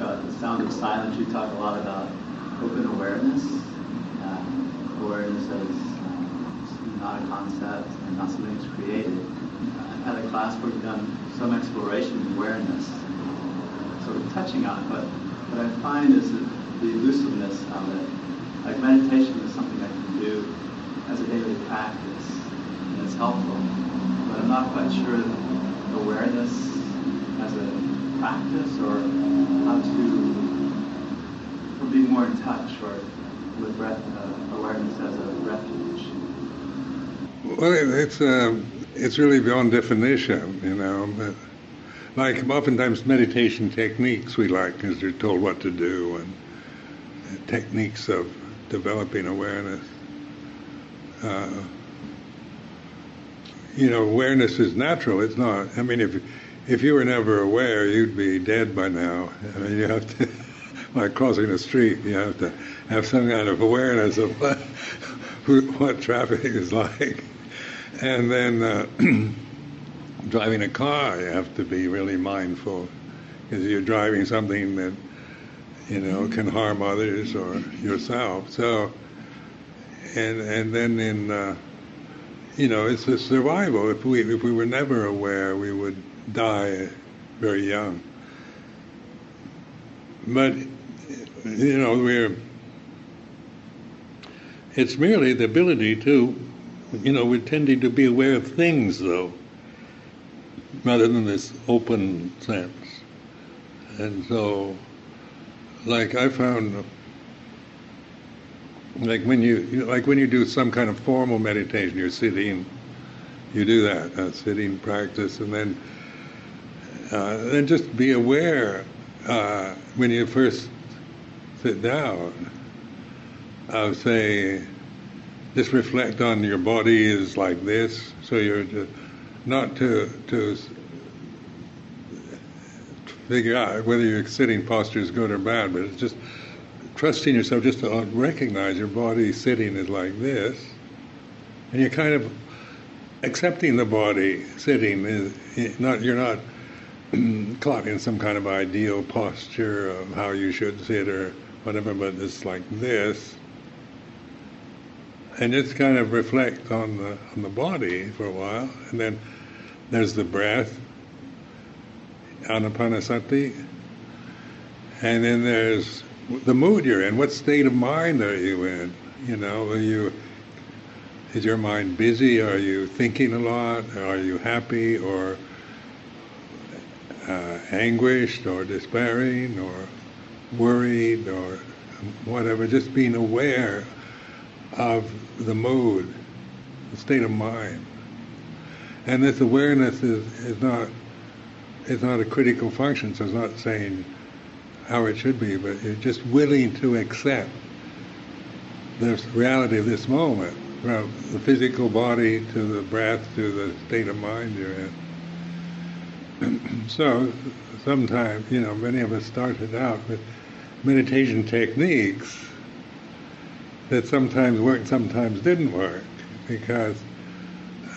uh, The Sound of Silence, you talk a lot about open awareness. Uh, awareness as uh, not a concept and not something that's created. I've had a class where we've done some exploration of awareness, sort of touching on it, but what I find is the elusiveness of it. Like meditation is something I can do as a daily practice, and it's helpful. But I'm not quite sure that awareness as a practice or how to be more in touch or with breath, uh, awareness as a refuge. Well, it's uh, it's really beyond definition, you know. Like oftentimes meditation techniques we like because you're told what to do and techniques of developing awareness. Uh, you know, awareness is natural. It's not. I mean, if if you were never aware, you'd be dead by now. I mean, you have to, like crossing the street, you have to have some kind of awareness of what, what traffic is like. And then uh, driving a car, you have to be really mindful because you're driving something that you know, can harm others or yourself. So, and and then in, uh, you know, it's a survival. If we if we were never aware, we would die very young. But you know, we're. It's merely the ability to, you know, we're tending to be aware of things, though, rather than this open sense. And so like I found, like when you, like when you do some kind of formal meditation, you're sitting, you do that uh, sitting practice, and then uh, then just be aware uh, when you first sit down of say, just reflect on your body is like this, so you're just, not to to figure out whether your sitting posture is good or bad, but it's just trusting yourself just to recognize your body sitting is like this, and you're kind of accepting the body sitting is not you're not caught in some kind of ideal posture of how you should sit or whatever, but it's like this. And just kind of reflect on the on the body for a while, and then there's the breath, anapanasati. And then there's the mood you're in. What state of mind are you in? You know, are you is your mind busy? Are you thinking a lot? Are you happy or uh, anguished or despairing or worried or whatever? Just being aware of the mood, the state of mind. And this awareness is, is not it's not a critical function, so it's not saying how it should be, but you're just willing to accept the reality of this moment, from the physical body to the breath to the state of mind you're in. so sometimes, you know, many of us started out with meditation techniques that sometimes worked, sometimes didn't work, because,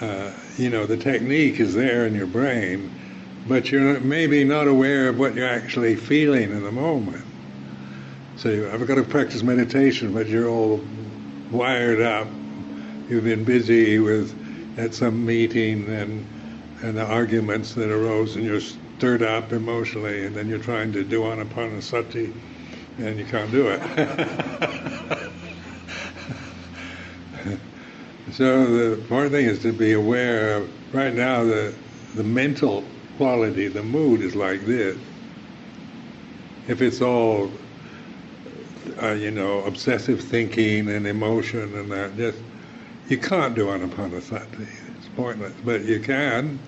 uh, you know, the technique is there in your brain, but you're maybe not aware of what you're actually feeling in the moment. So I've got to practice meditation, but you're all wired up. You've been busy with at some meeting and and the arguments that arose, and you're stirred up emotionally, and then you're trying to do anapanasati, and you can't do it. so the important thing is to be aware of right now the the mental quality, the mood is like this. If it's all, uh, you know, obsessive thinking and emotion and that, just you can't do anapanasati. It's pointless. But you can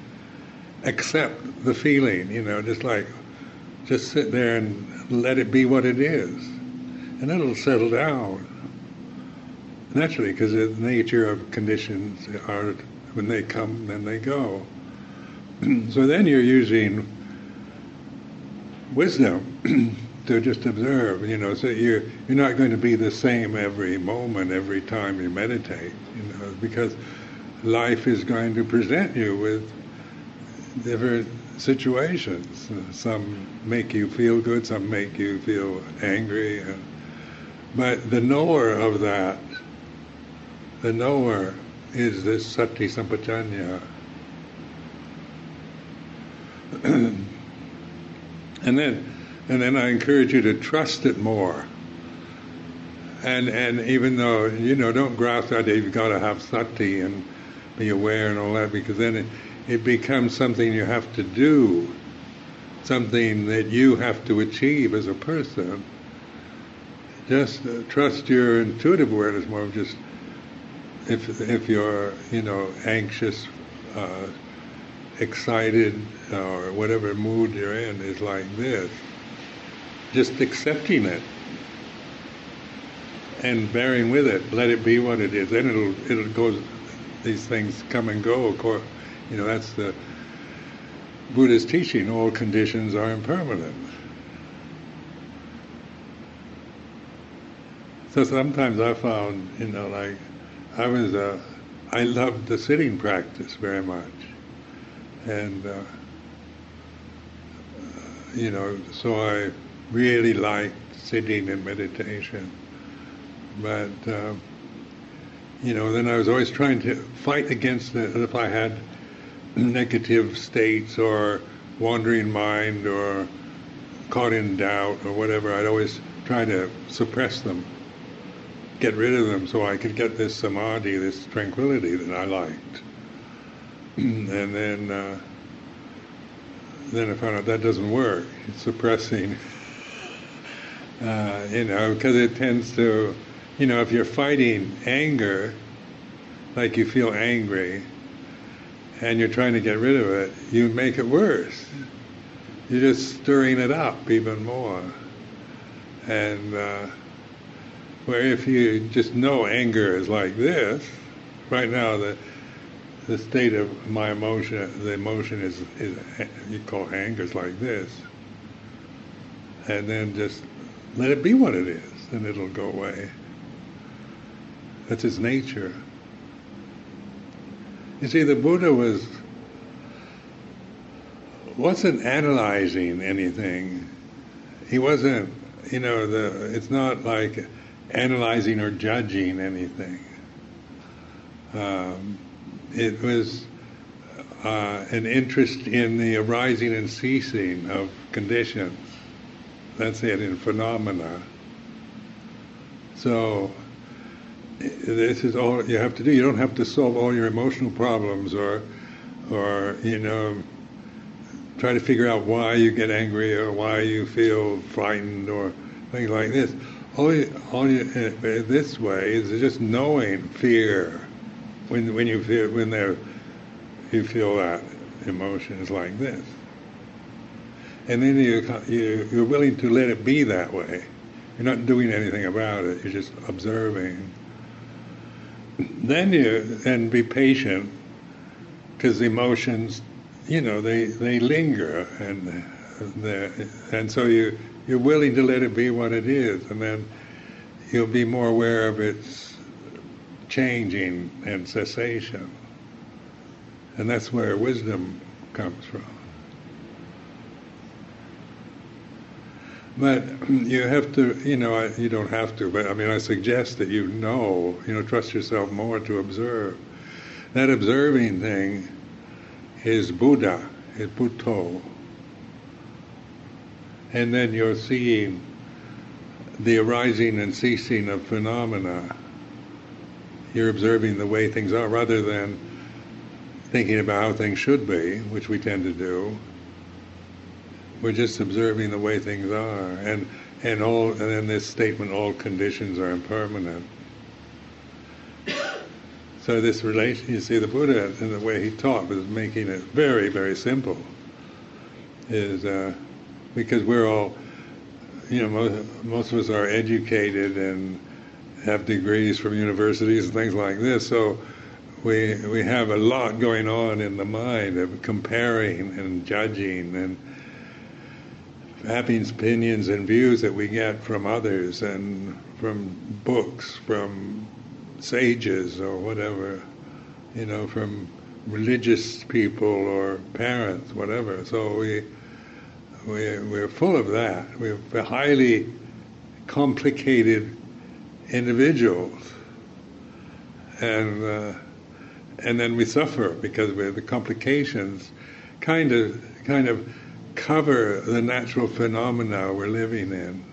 accept the feeling, you know, just like just sit there and let it be what it is, and it'll settle down naturally because the nature of conditions are when they come, then they go. so then you're using wisdom to just observe, you know, so you're, you're not going to be the same every moment, every time you meditate, you know, because life is going to present you with different situations. Some make you feel good, some make you feel angry. Uh, but the knower of that, the knower is this sati sampajanya. and then and then I encourage you to trust it more. And and even though you know, don't grasp that you've got to have sati and be aware and all that, because then it, it becomes something you have to do, something that you have to achieve as a person. Just uh, trust your intuitive awareness more. Just if if you're you know anxious, uh, excited, or whatever mood you're in is like this, just accepting it and bearing with it. Let it be what it is. Then it'll it'll go. These things come and go. Of course, you know that's the Buddha's teaching. All conditions are impermanent. So sometimes I found, you know, like I was, a, I loved the sitting practice very much, and uh, you know, so I really liked sitting and meditation. But uh, you know, then I was always trying to fight against it if I had negative states or wandering mind or caught in doubt or whatever. I'd always try to suppress them get rid of them so I could get this samadhi, this tranquility that I liked. And then uh, then I found out that doesn't work. It's suppressing, uh, you know, because it tends to, you know, if you're fighting anger, like you feel angry, and you're trying to get rid of it, you make it worse. You're just stirring it up even more. And uh, where if you just know anger is like this, right now the the state of my emotion, the emotion is, is you call anger is like this, and then just let it be what it is, and it'll go away. That's its nature. You see, the Buddha was wasn't analyzing anything. He wasn't, you know, the it's not like analyzing or judging anything. Um, it was uh, an interest in the arising and ceasing of conditions. That's it, in phenomena. So, this is all you have to do. You don't have to solve all your emotional problems or, or you know, try to figure out why you get angry or why you feel frightened or things like this all you, all you, uh, this way is just knowing fear. When when you feel when there, you feel that emotion is like this, and then you, you you're willing to let it be that way. You're not doing anything about it. You're just observing. Then you and be patient, because emotions, you know, they they linger and and so you you're willing to let it be what it is, and then you'll be more aware of its changing and cessation. And that's where wisdom comes from. But you have to, you know, you don't have to, but I mean, I suggest that you know, you know, trust yourself more to observe. That observing thing is Buddha, is Buddho and then you're seeing the arising and ceasing of phenomena. You're observing the way things are rather than thinking about how things should be, which we tend to do. We're just observing the way things are. And and all and then this statement all conditions are impermanent. So this relation you see the Buddha and the way he taught was making it very, very simple. Is uh, because we're all, you know, most, most of us are educated and have degrees from universities and things like this. So we we have a lot going on in the mind of comparing and judging and having opinions and views that we get from others and from books, from sages or whatever, you know, from religious people or parents, whatever. So we, we, we're full of that. We're highly complicated individuals. And, uh, and then we suffer because the complications kind of, kind of cover the natural phenomena we're living in.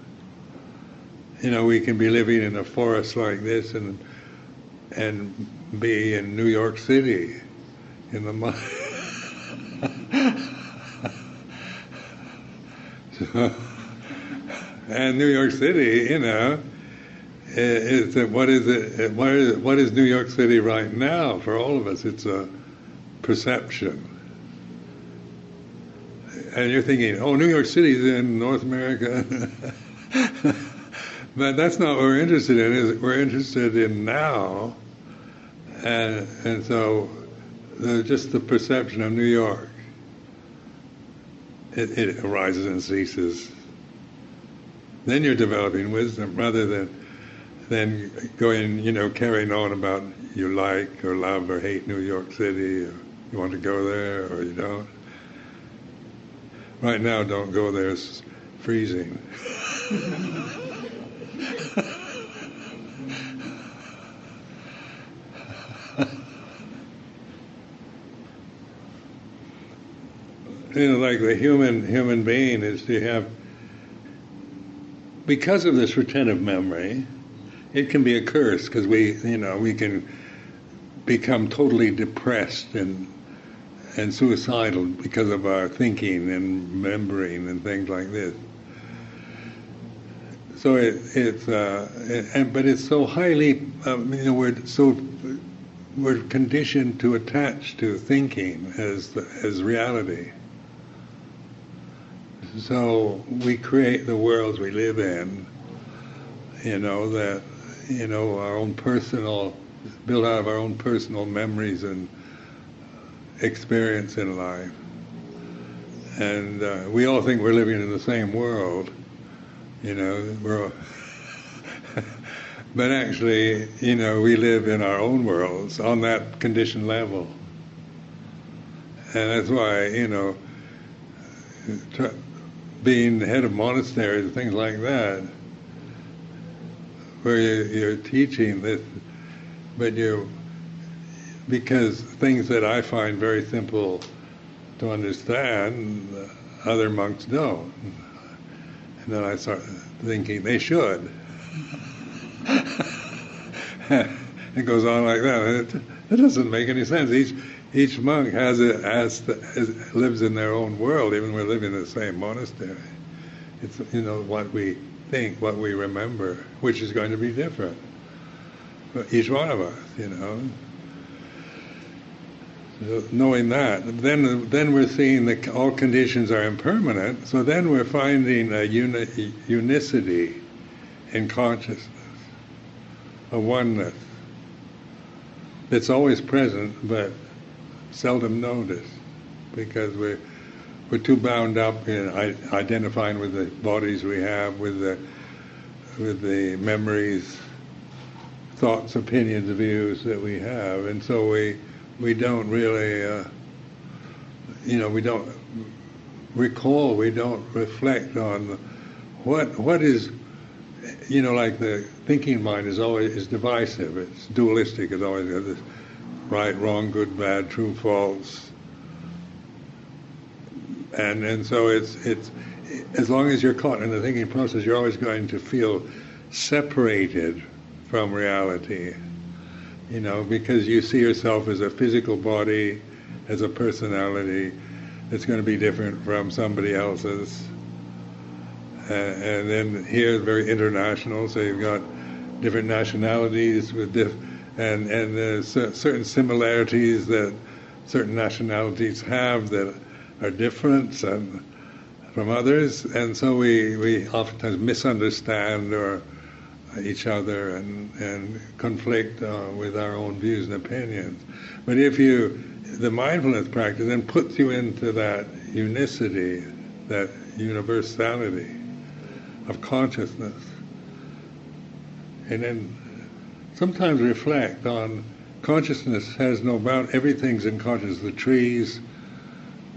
You know, we can be living in a forest like this and, and be in New York City in the so, and New York City, you know, is what is it? What is, eh, what is New York City right now for all of us? It's a perception. And you're thinking, oh, New York City's in North America. but that's not what we're interested in. Is we're interested in now, and and so the, just the perception of New York. It, it arises and ceases. Then you're developing wisdom rather than than going, you know, carrying on about you like or love or hate New York City, or you want to go there or you don't. Right now, don't go there. It's freezing. you know, like the human human being is to have because of this retentive memory, it can be a curse because we, you know, we can become totally depressed and and suicidal because of our thinking and remembering and things like this. So it, it's, uh, it, and, but it's so highly, um, you know, we're so we're conditioned to attach to thinking as as reality. So we create the worlds we live in. You know that you know, our own personal, built out of our own personal memories and experience in life. And uh, we all think we're living in the same world, you know, we're all but actually, you know, we live in our own worlds on that conditioned level. And that's why, you know, being the head of monasteries and things like that, where you're teaching this, but you, because things that I find very simple to understand, other monks don't. And then I start thinking they should. it goes on like that. It, it, doesn't make any sense. Each each monk has it as, lives in their own world, even we're living in the same monastery. It's you know what we think, what we remember, which is going to be different each one of us, you know. Knowing that, then then we're seeing that all conditions are impermanent. So then we're finding a uni- unicity in consciousness, a oneness that's always present but seldom noticed because we're we're too bound up in identifying with the bodies we have, with the with the memories, thoughts, opinions, views that we have, and so we we don't really, uh, you know, we don't recall, we don't reflect on what what is, you know, like the thinking mind is always is divisive. It's dualistic. It's always got this right, wrong, good, bad, true, false and and so it's it's as long as you're caught in the thinking process, you're always going to feel separated from reality. You know, because you see yourself as a physical body, as a personality that's going to be different from somebody else's. Uh, and then here, very international, so you've got different nationalities with diff- and and there's certain similarities that certain nationalities have that are different and from others, and so we, we oftentimes misunderstand or each other and, and conflict uh, with our own views and opinions. But if you, the mindfulness practice then puts you into that unicity, that universality of consciousness, and then sometimes reflect on consciousness has no bound. Everything's in consciousness. The trees,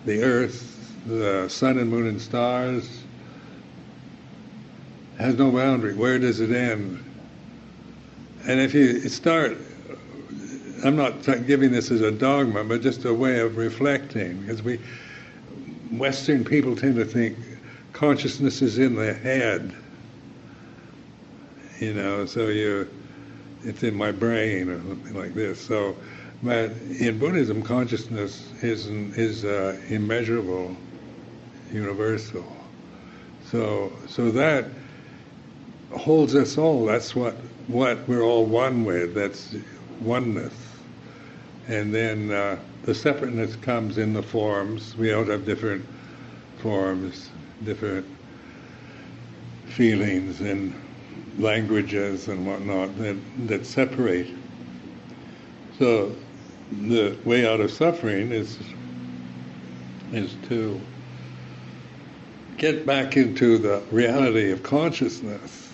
the earth, the sun and moon and stars has no boundary. Where does it end? And if you start, I'm not giving this as a dogma, but just a way of reflecting, because we Western people tend to think consciousness is in the head. You know, so you, it's in my brain or something like this. So, but in Buddhism, consciousness is is uh, immeasurable, universal. So, so that holds us all. That's what what we're all one with. That's oneness. And then uh, the separateness comes in the forms. We all have different forms, different feelings and languages and whatnot that, that separate. So the way out of suffering is is to get back into the reality of consciousness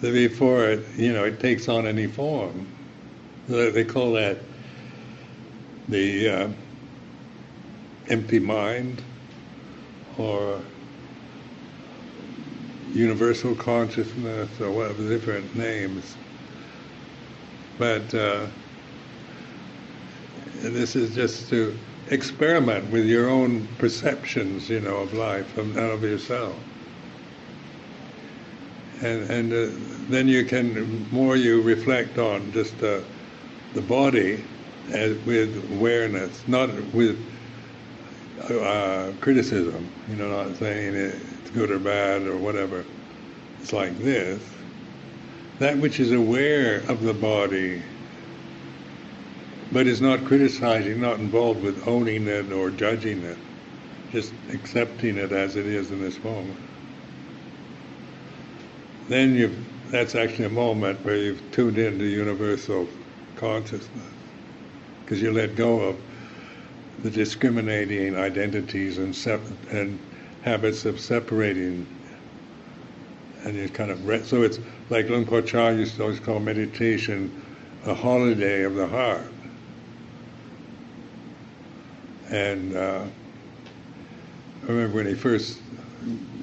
before it, you know, it takes on any form. They call that the uh, empty mind or universal consciousness or whatever different names. But uh, this is just to experiment with your own perceptions, you know, of life and of yourself. And, and uh, then you can, more you reflect on just uh, the body as, with awareness, not with uh, criticism, you know, not saying it's good or bad or whatever. It's like this. That which is aware of the body, but is not criticizing, not involved with owning it or judging it, just accepting it as it is in this moment. Then you that's actually a moment where you've tuned into universal consciousness because you let go of the discriminating identities and, sep- and habits of separating. And you kind of re- so it's like Luang Por Chah used to always call meditation a holiday of the heart. And uh, I remember when he first,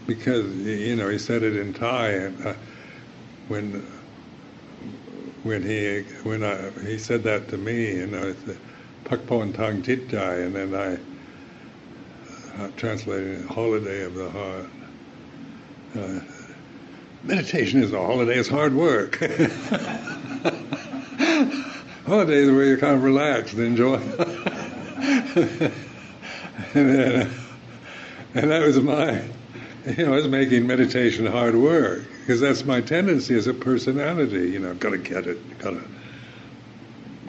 because you know he said it in Thai, and uh, when when he when I, he said that to me, I said, Pakpon Tang Jai, and then I uh, translated it, Holiday of the Heart. Uh, meditation is a holiday, it's hard work. holiday is where you kind of relax and enjoy. and, then, and that was my, you know, I was making meditation hard work because that's my tendency as a personality. You know, I've got to get it, got to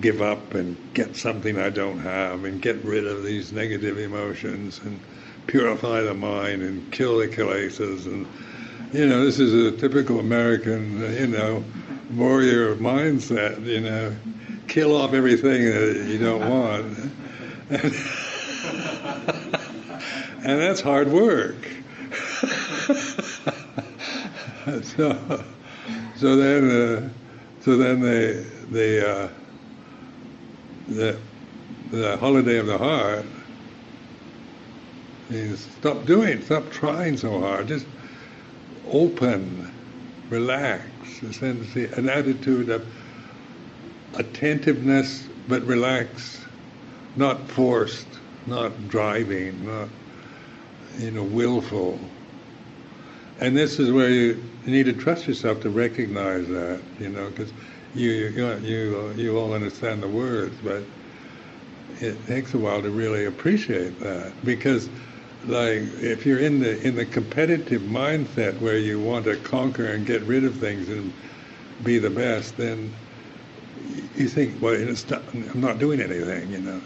give up and get something I don't have and get rid of these negative emotions and purify the mind and kill the kilesas and you know this is a typical American you know warrior mindset you know kill off everything that you don't want and, that's hard work. So, so then, uh, so then they, they, uh, the, the holiday of the heart is stop doing, stop trying so hard, just open, relax, essentially an attitude of attentiveness but relax, not forced, not driving, not you know willful. And this is where you need to trust yourself to recognize that, you know, because you you you you all understand the words, but it takes a while to really appreciate that because like if you're in the in the competitive mindset where you want to conquer and get rid of things and be the best, then you think, well, not, I'm not doing anything, you know.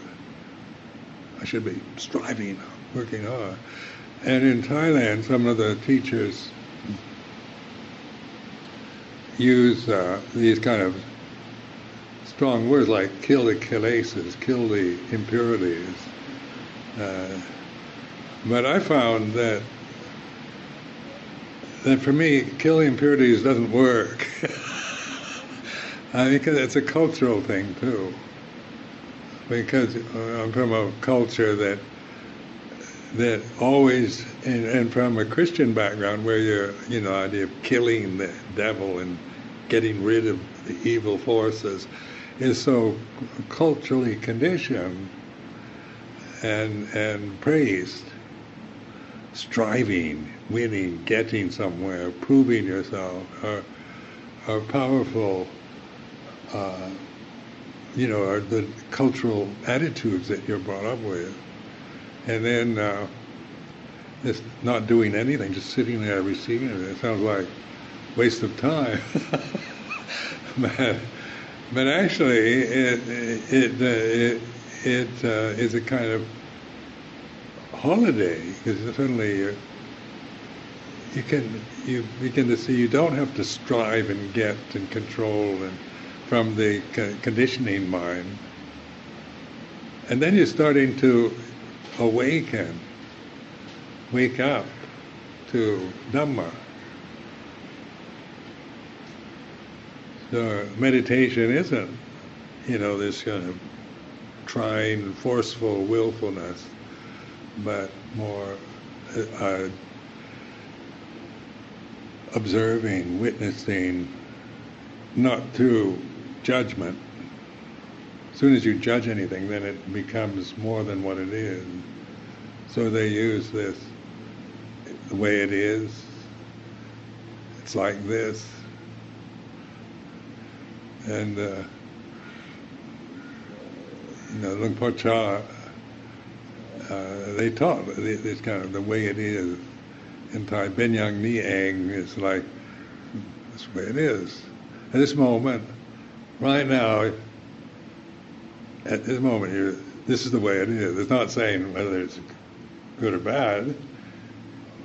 I should be striving, working hard. And in Thailand, some of the teachers use uh, these kind of strong words like kill the kilesas, kill the impurities. Uh, but I found that that for me, killing impurities doesn't work. I think it's a cultural thing too. Because I'm from a culture that that always, and, and from a Christian background, where you're, you know, idea of killing the devil and getting rid of the evil forces, is so culturally conditioned and and praised. Striving, winning, getting somewhere, proving yourself are are powerful. Uh, you know, are the cultural attitudes that you're brought up with and then uh, just not doing anything, just sitting there receiving it. It sounds like waste of time. but, but actually, it it it, it uh, is a kind of holiday because suddenly you can you begin to see you don't have to strive and get and control and from the conditioning mind. And then you're starting to awaken, wake up to Dhamma. So meditation isn't, you know, this kind of trying, forceful willfulness, but more uh, observing, witnessing, not through judgment, as soon as you judge anything, then it becomes more than what it is. So they use this the way it is. It's like this. And, uh, you know, Por uh, they taught this kind of the way it is. In Thai, Benyang Ni Eng is like, this way it is. At this moment, right now, at this moment, you this is the way it is. It's not saying whether it's good or bad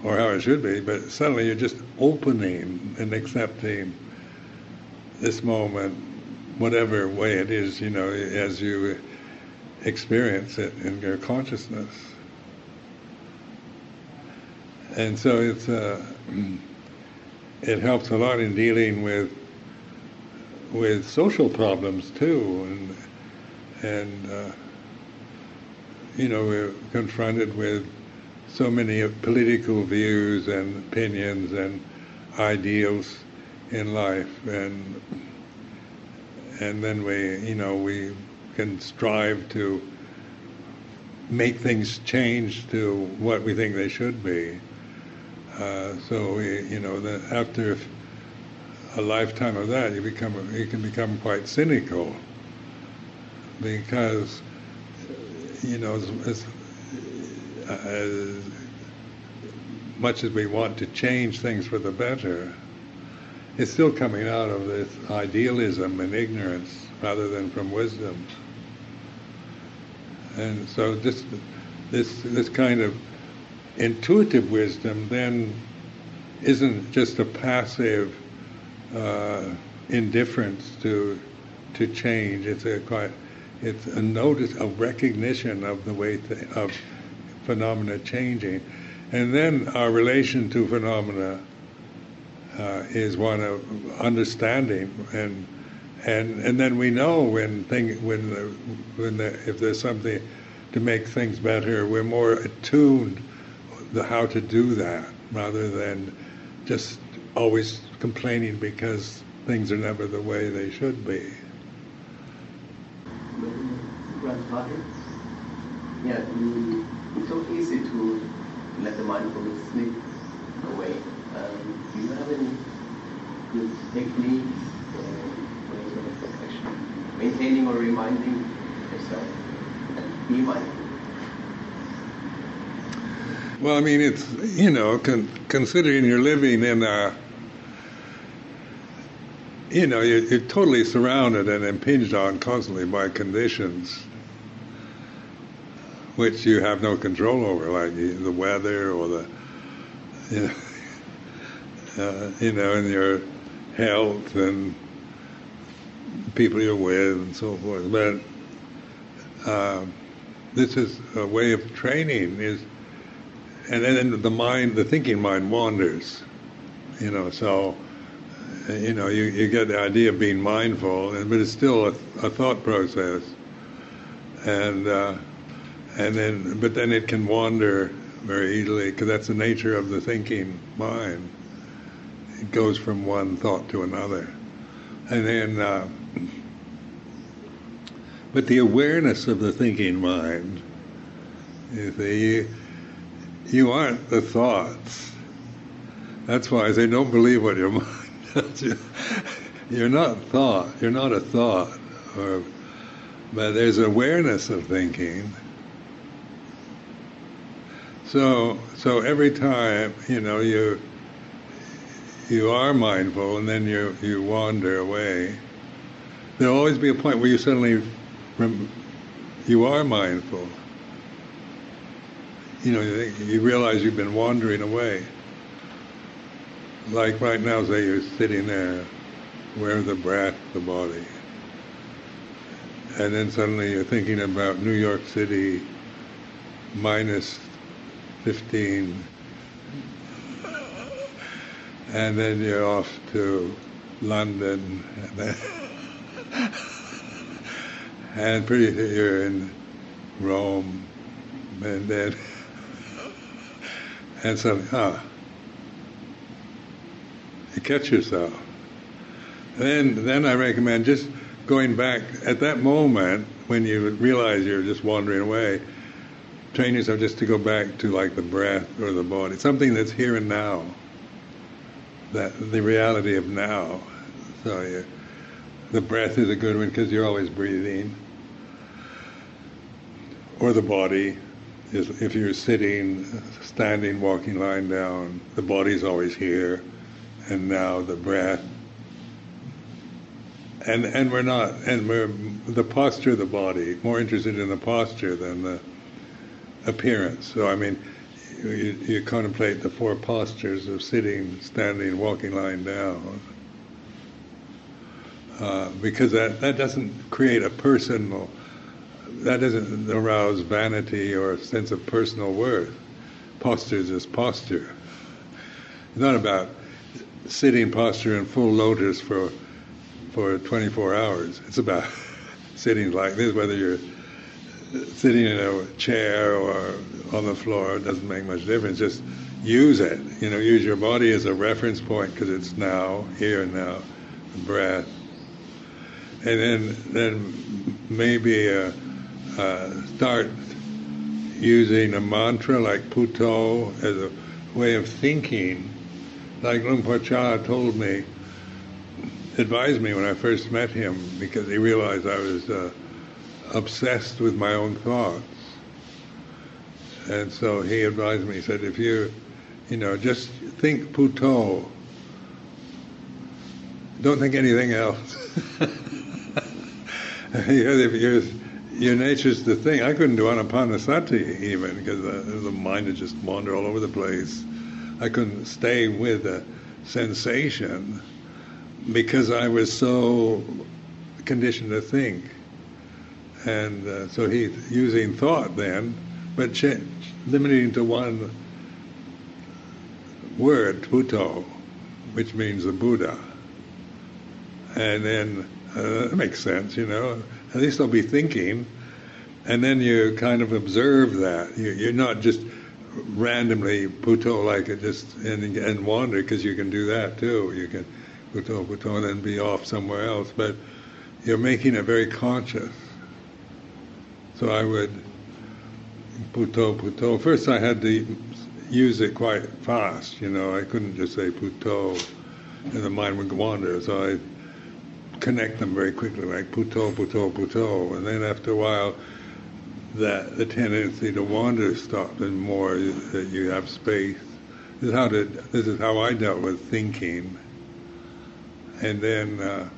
or how it should be, but suddenly you're just opening and accepting this moment, whatever way it is, you know, as you experience it in your consciousness. And so it's uh, it helps a lot in dealing with with social problems too, and and uh, you know we're confronted with so many political views and opinions and ideals in life, and and then we you know we can strive to make things change to what we think they should be. Uh, so we, you know, the, after a lifetime of that, you become you can become quite cynical because you know as, as, much as we want to change things for the better, it's still coming out of this idealism and ignorance rather than from wisdom. And so this this this kind of intuitive wisdom then isn't just a passive uh, indifference to to change. It's a quite it's a notice, a recognition of the way th- of phenomena changing, and then our relation to phenomena uh, is one of understanding and and and then we know when thing when the, when the, if there's something to make things better, we're more attuned the how to do that rather than just always complaining because things are never the way they should be. Yeah, you, it's so easy to let the mindfulness slip away. Um, do you have any good techniques or ways of actually maintaining or reminding yourself that be mindful? Well, I mean, it's, you know, con- considering you're living in a you know, you're, you're, totally surrounded and impinged on constantly by conditions which you have no control over, like the weather or the, you know, uh, you know, and your health and people you're with and so forth. But uh, this is a way of training is, and then the mind, the thinking mind wanders, you know, so you know, you, you get the idea of being mindful, but it's still a, a thought process. And uh, and then, but then it can wander very easily because that's the nature of the thinking mind. It goes from one thought to another, and then. Uh, but the awareness of the thinking mind, you see, you, you aren't the thoughts. That's why I say don't believe what your mind. You're not thought. You're not a thought. Or, but there's awareness of thinking. So, so every time you know you you are mindful, and then you you wander away. There'll always be a point where you suddenly you are mindful. You know, you realize you've been wandering away. Like right now, say you're sitting there, where the breath, the body. And then suddenly you're thinking about New York City minus 15. And then you're off to London. And then and pretty soon you're in Rome, and then and so ah, you catch yourself. then then I recommend just going back at that moment when you realize you're just wandering away. Train yourself just to go back to like the breath or the body, something that's here and now. That the reality of now. So you the breath is a good one because you're always breathing. Or the body if you're sitting, standing, walking, lying down, the body's always here, and now the breath. And and we're not, and we're the posture of the body more interested in the posture than the appearance. So I mean, you, you contemplate the four postures of sitting, standing, walking, lying down uh, because that, that doesn't create a personal, that doesn't arouse vanity or a sense of personal worth. Posture is just posture. It's not about sitting posture in full lotus for for 24 hours. It's about sitting like this, whether you're sitting in a chair or on the floor, it doesn't make much difference. Just use it. You know, use your body as a reference point because it's now, here and now, breath and then then maybe uh, uh, start using a mantra like Buddho as a way of thinking. Like Luang Por Chah told me, advised me when I first met him because he realized I was uh, obsessed with my own thoughts. And so he advised me, he said, if you, you know, just think Buddho, don't think anything else. your, your nature's the thing. I couldn't do anapanasati even because the, the mind would just wander all over the place. I couldn't stay with a sensation because I was so conditioned to think. And uh, so he's using thought then, but ch- limiting to one word, Buddho, which means the Buddha. And then uh, that makes sense, you know. At least I'll be thinking, and then you kind of observe that. You, are not just randomly buddho like it just and, and wander because you can do that too. You can buddho buddho and then be off somewhere else, but you're making it very conscious. So I would buddho buddho. First, I had to use it quite fast. You know, I couldn't just say buddho, and the mind would wander. So I connect them very quickly, like buddho, buddho, buddho, and then after a while, that the tendency to wander stops, and more that you have space. This is how to, this is how I dealt with thinking, and then uh,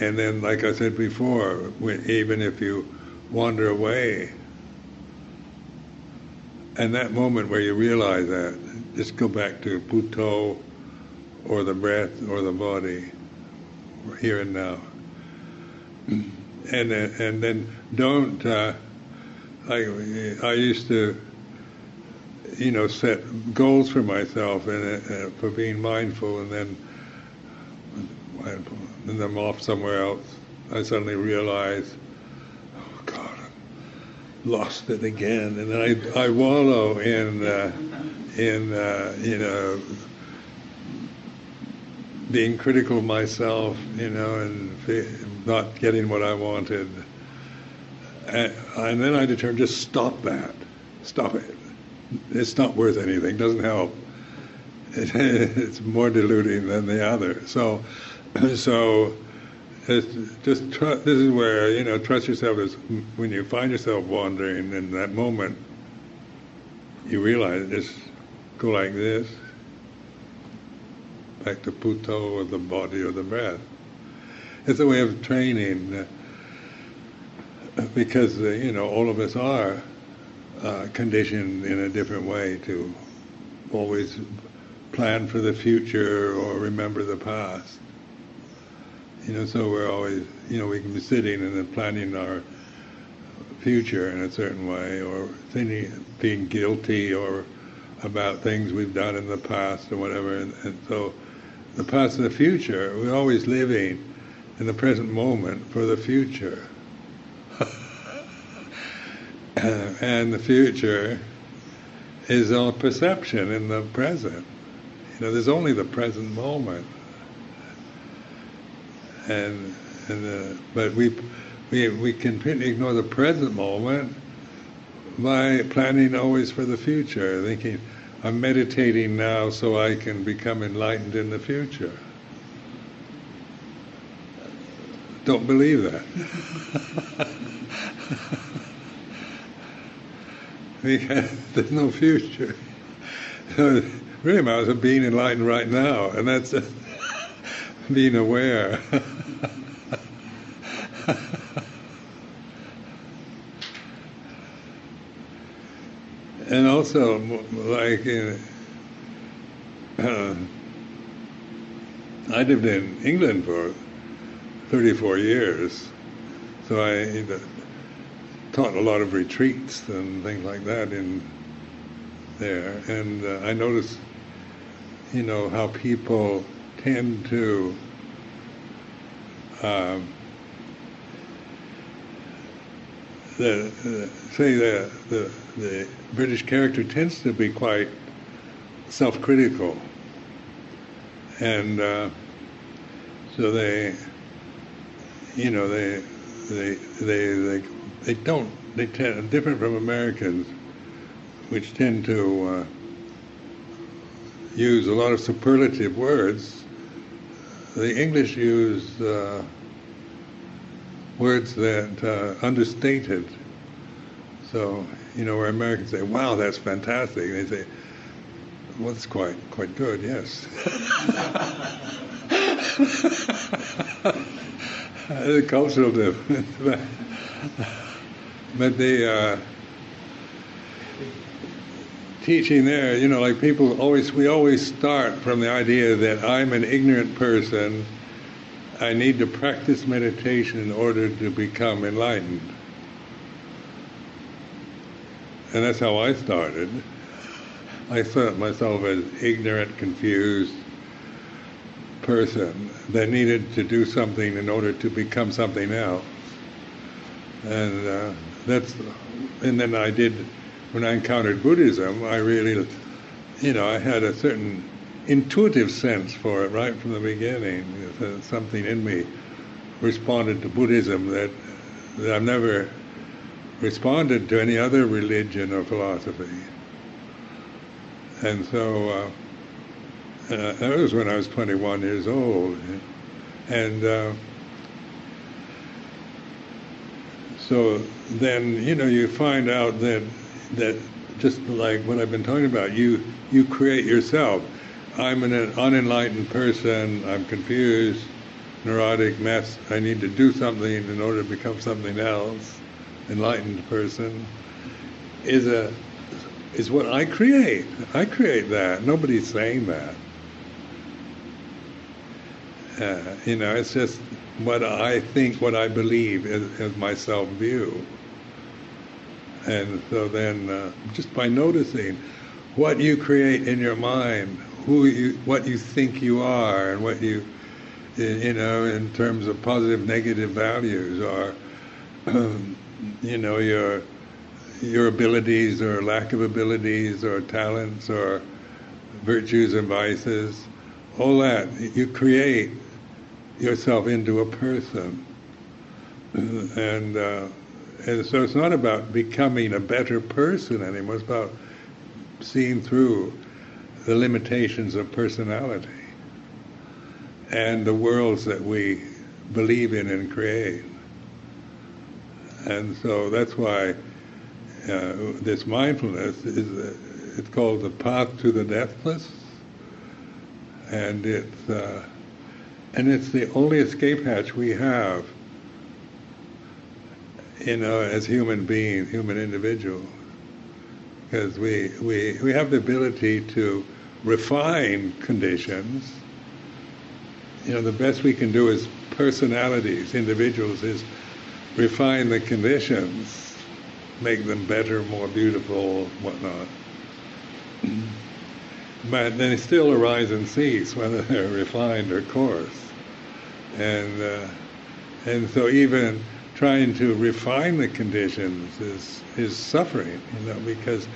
and then, like I said before, when, even if you wander away, and that moment where you realize that, just go back to buddho, or the breath, or the body here and now. And and then don't uh, I I used to you know set goals for myself and uh, for being mindful and then and I'm off somewhere else. I suddenly realize, oh God, I lost it again, and then I, I wallow in uh, in uh, you know being critical of myself, you know, and not getting what I wanted. And, and then I determined just stop that, stop it. It's not worth anything. Doesn't help. It, it's more diluting than the other. So so just tr- this is where you know trust yourself is when you find yourself wandering in that moment you realize just go like this back to buddho or the body or the breath it's a way of training uh, because uh, you know all of us are uh, conditioned in a different way to always plan for the future or remember the past you know, so we're always, you know, we can be sitting and then planning our future in a certain way, or thinking, being guilty, or about things we've done in the past or whatever. And, and so, the past and the future, we're always living in the present moment for the future. and the future is all perception in the present. You know, there's only the present moment and and uh, but we we we completely ignore the present moment by planning always for the future, thinking I'm meditating now so I can become enlightened in the future. Don't believe that. because there's no future. So really matters of being enlightened right now, and that's being aware. and also, like, uh, I lived in England for 34 years, so I taught a lot of retreats and things like that in there, and uh, I noticed, you know, how people tend to um, the, say the, the the British character tends to be quite self-critical, and uh, so they, you know, they they they they, they don't they tend different from Americans, which tend to uh, use a lot of superlative words the English use uh, words that uh, understated. So, you know, where Americans say, wow, that's fantastic. they say, well, it's quite, quite good, yes. the cultural difference. but the, uh, teaching there, you know, like people always, we always start from the idea that I'm an ignorant person. I need to practice meditation in order to become enlightened. And that's how I started. I thought myself as ignorant, confused person that needed to do something in order to become something else. And uh, that's, and then I did when I encountered Buddhism, I really, you know, I had a certain intuitive sense for it right from the beginning. Something in me responded to Buddhism that, that I've never responded to any other religion or philosophy. And so uh, uh, that was when I was 21 years old. And uh, so then, you know, you find out that that just like what I've been talking about, you you create yourself. I'm an unenlightened person. I'm confused, neurotic mess. I need to do something in order to become something else. Enlightened person is a is what I create. I create that. Nobody's saying that. Uh, you know, it's just what I think, what I believe as, as my self view. And so then, uh, just by noticing what you create in your mind, who you, what you think you are, and what you, you know, in terms of positive, negative values, or you know, your your abilities or lack of abilities or talents or virtues and vices, all that you create yourself into a person, and uh, and so it's not about becoming a better person anymore. It's about seeing through the limitations of personality and the worlds that we believe in and create. And so that's why uh, this mindfulness is uh, it's called the path to the deathless, and it's uh, and it's the only escape hatch we have. You uh, know, as human beings, human individuals, because we, we we have the ability to refine conditions. You know, the best we can do as personalities, individuals, is refine the conditions, make them better, more beautiful, whatnot. But they still arise and cease, whether they're refined or coarse. And uh, and so even trying to refine the conditions is is suffering, you know, because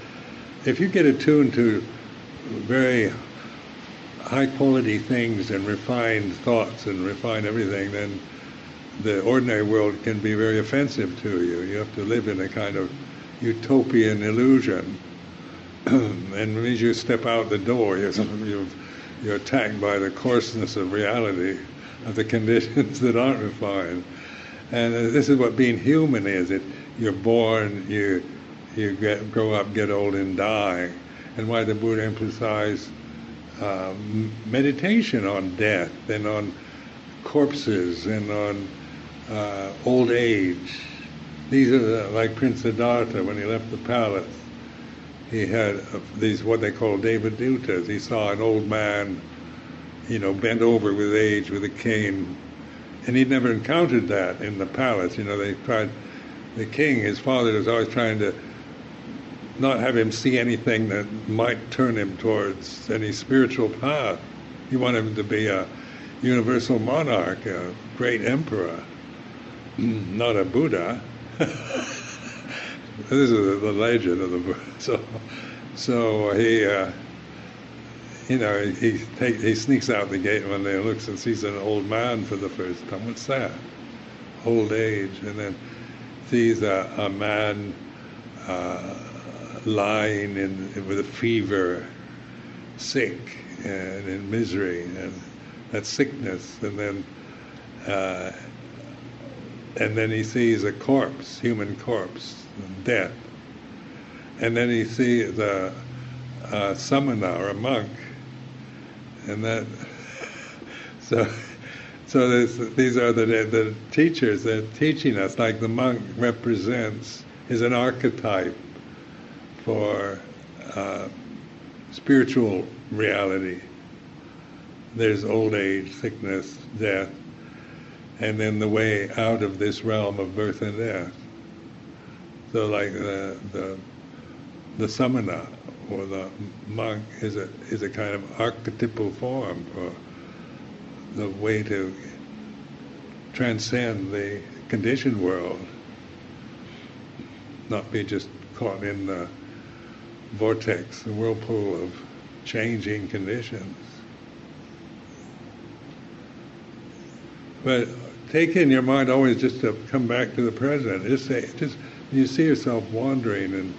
if you get attuned to very high quality things and refined thoughts and refine everything, then the ordinary world can be very offensive to you. You have to live in a kind of utopian illusion. and as you step out the door, you're, you're attacked by the coarseness of reality, of the conditions that aren't refined. And uh, this is what being human is. It you're born, you you get, grow up, get old, and die and why the Buddha emphasized uh, meditation on death and on corpses and on uh, old age. These are the, like Prince Siddhartha when he left the palace. He had uh, these what they call David Devadutas. He saw an old man, you know, bent over with age with a cane, and he'd never encountered that in the palace. You know, they tried. The king, his father, was always trying to not have him see anything that might turn him towards any spiritual path. He wanted him to be a universal monarch, a great emperor, not a Buddha. this is the legend of the Buddha. So, so he, uh, you know, he take, he sneaks out the gate one day and looks and sees an old man for the first time. What's that? Old age, and then sees a, a man. Uh, lying in, with a fever, sick and in misery, and that sickness, and then uh, and then he sees a corpse, human corpse, death, and then he sees a, a samana or a monk, and that so. So these these are the, the teachers that are teaching us, like the monk represents, is an archetype for uh, spiritual reality. There's old age, sickness, death, and then the way out of this realm of birth and death. So, like the the, the samana or the monk is a is a kind of archetypal form for the way to transcend the conditioned world, not be just caught in the vortex, the whirlpool of changing conditions. But take in your mind always just to come back to the present. Just say, just you see yourself wandering and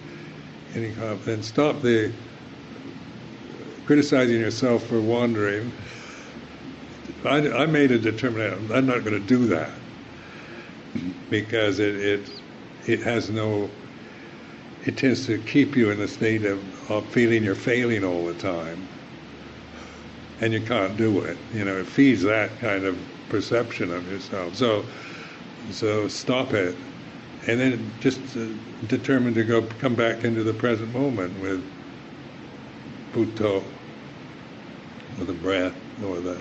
any and stop the criticizing yourself for wandering. I, I made a determination. I'm not going to do that because it, it it has no it tends to keep you in a state of, of feeling you're failing all the time. And you can't do it. You know, it feeds that kind of perception of yourself. So, so stop it, and then just uh, determine to go come back into the present moment with Buddho, or the breath, or the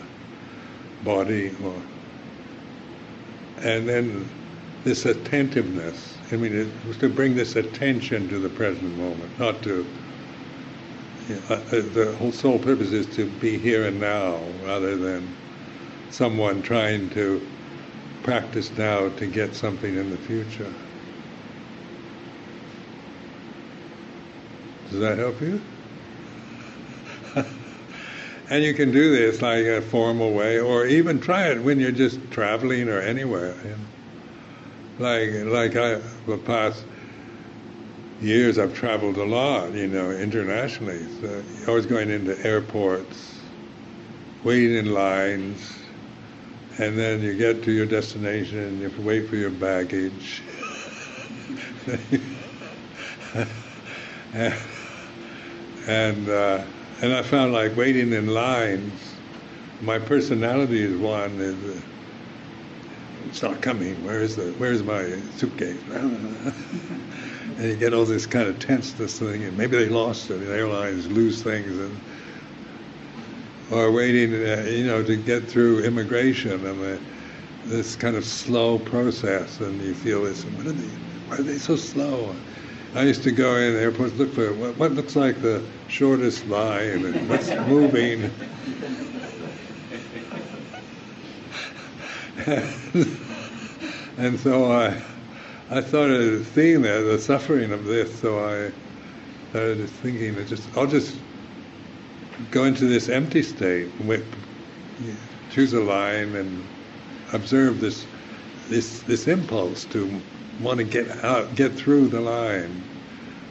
body, or and then this attentiveness I mean, it was to bring this attention to the present moment, not to. Uh, uh, the whole sole purpose is to be here and now, rather than someone trying to practice now to get something in the future. Does that help you? and you can do this like a formal way, or even try it when you're just traveling or anywhere. You know? Like like I the past years I've traveled a lot, you know, internationally. So always going into airports, waiting in lines, and then you get to your destination and you wait for your baggage. and uh, and I found like waiting in lines. My personality is one is uh, it's not coming. Where's the Where's my suitcase? and you get all this kind of tenseness thing, and maybe they lost it. The airlines lose things, and or waiting, uh, you know, to get through immigration and the, this kind of slow process, and you feel this. What are they? Why are they so slow? I used to go in airports, look for what, what looks like the shortest line and what's moving. and so I, I started seeing that the suffering of this. So I started just thinking that just I'll just go into this empty state, choose a line, and observe this this this impulse to want to get out, get through the line,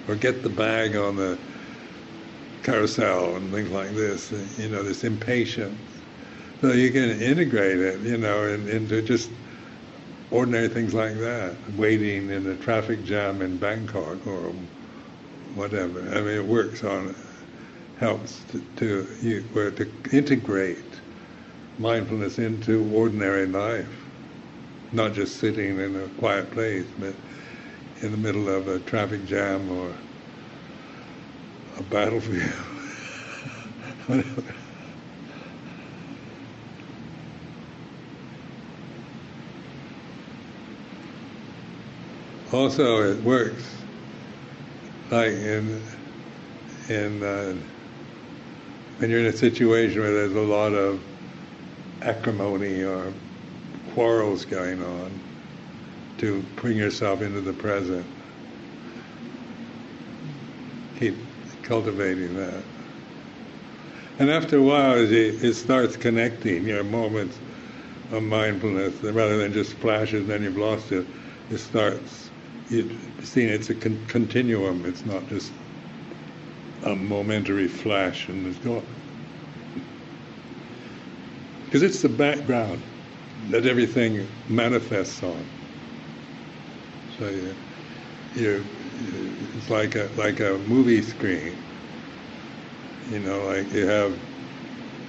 or get the bag on the carousel and things like this. You know, this impatience. So you can integrate it, you know, in, into just ordinary things like that. Waiting in a traffic jam in Bangkok or whatever. I mean, it works on, helps to to, you, to integrate mindfulness into ordinary life not just sitting in a quiet place, but in the middle of a traffic jam or a battlefield. Also, it works like in in uh, when you're in a situation where there's a lot of acrimony or quarrels going on to bring yourself into the present. Keep cultivating that. And after a while, it, starts connecting your moments of mindfulness rather than just flashes and then you've lost it. It starts you seeing it's a con- continuum. It's not just a momentary flash and it's gone. Because it's the background that everything manifests on. So you, you, it's like a like a movie screen. You know, like you have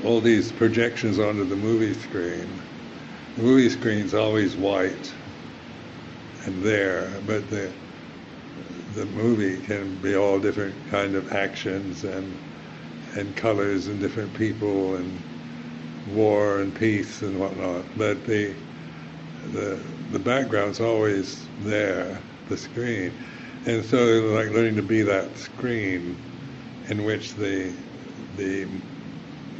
all these projections onto the movie screen. The movie screen's always white and there, but the the movie can be all different kind of actions and and colors and different people and war and peace and whatnot, but the the the background's always there, the screen, and so like learning to be that screen in which the the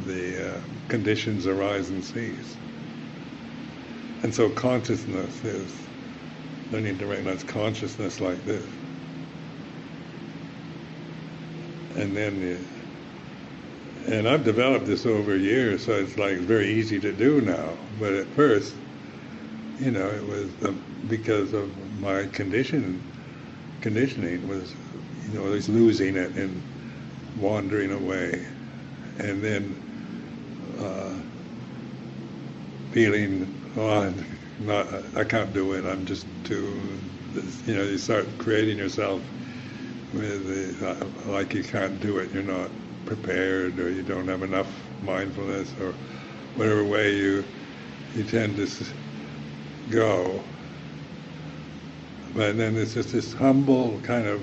the uh, conditions arise and cease. And so consciousness is learning to recognize consciousness like this. And then you, and I've developed this over years, so it's like very easy to do now. But at first, you know, it was um, because of my condition, conditioning was, you know, was losing it and wandering away, and then uh, feeling, oh, I'm not, I can't do it. I'm just too, you know, you start creating yourself with the, uh, like you can't do it. You're not prepared or you don't have enough mindfulness or whatever way you you tend to go. But then it's just this humble kind of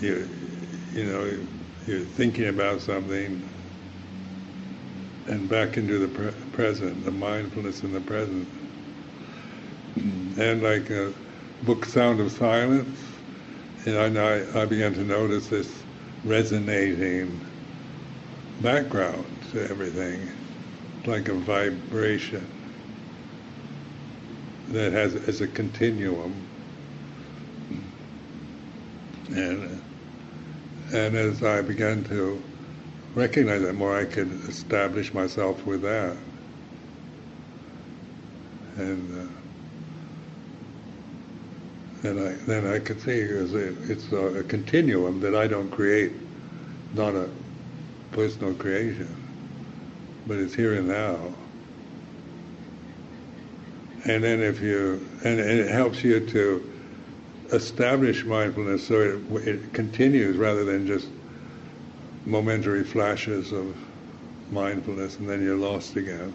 you you know you're thinking about something and back into the pre- present, the mindfulness in the present. And like a book Sound of Silence, and I, I began to notice this resonating background to everything. like a vibration that has as a continuum. And and as I began to recognize that more, I could establish myself with that. And uh, then I then I could see as it, it's a, a continuum that I don't create, not a personal creation, but it's here and now. And then if you and, and it helps you to establish mindfulness so it, it continues rather than just momentary flashes of mindfulness and then you're lost again.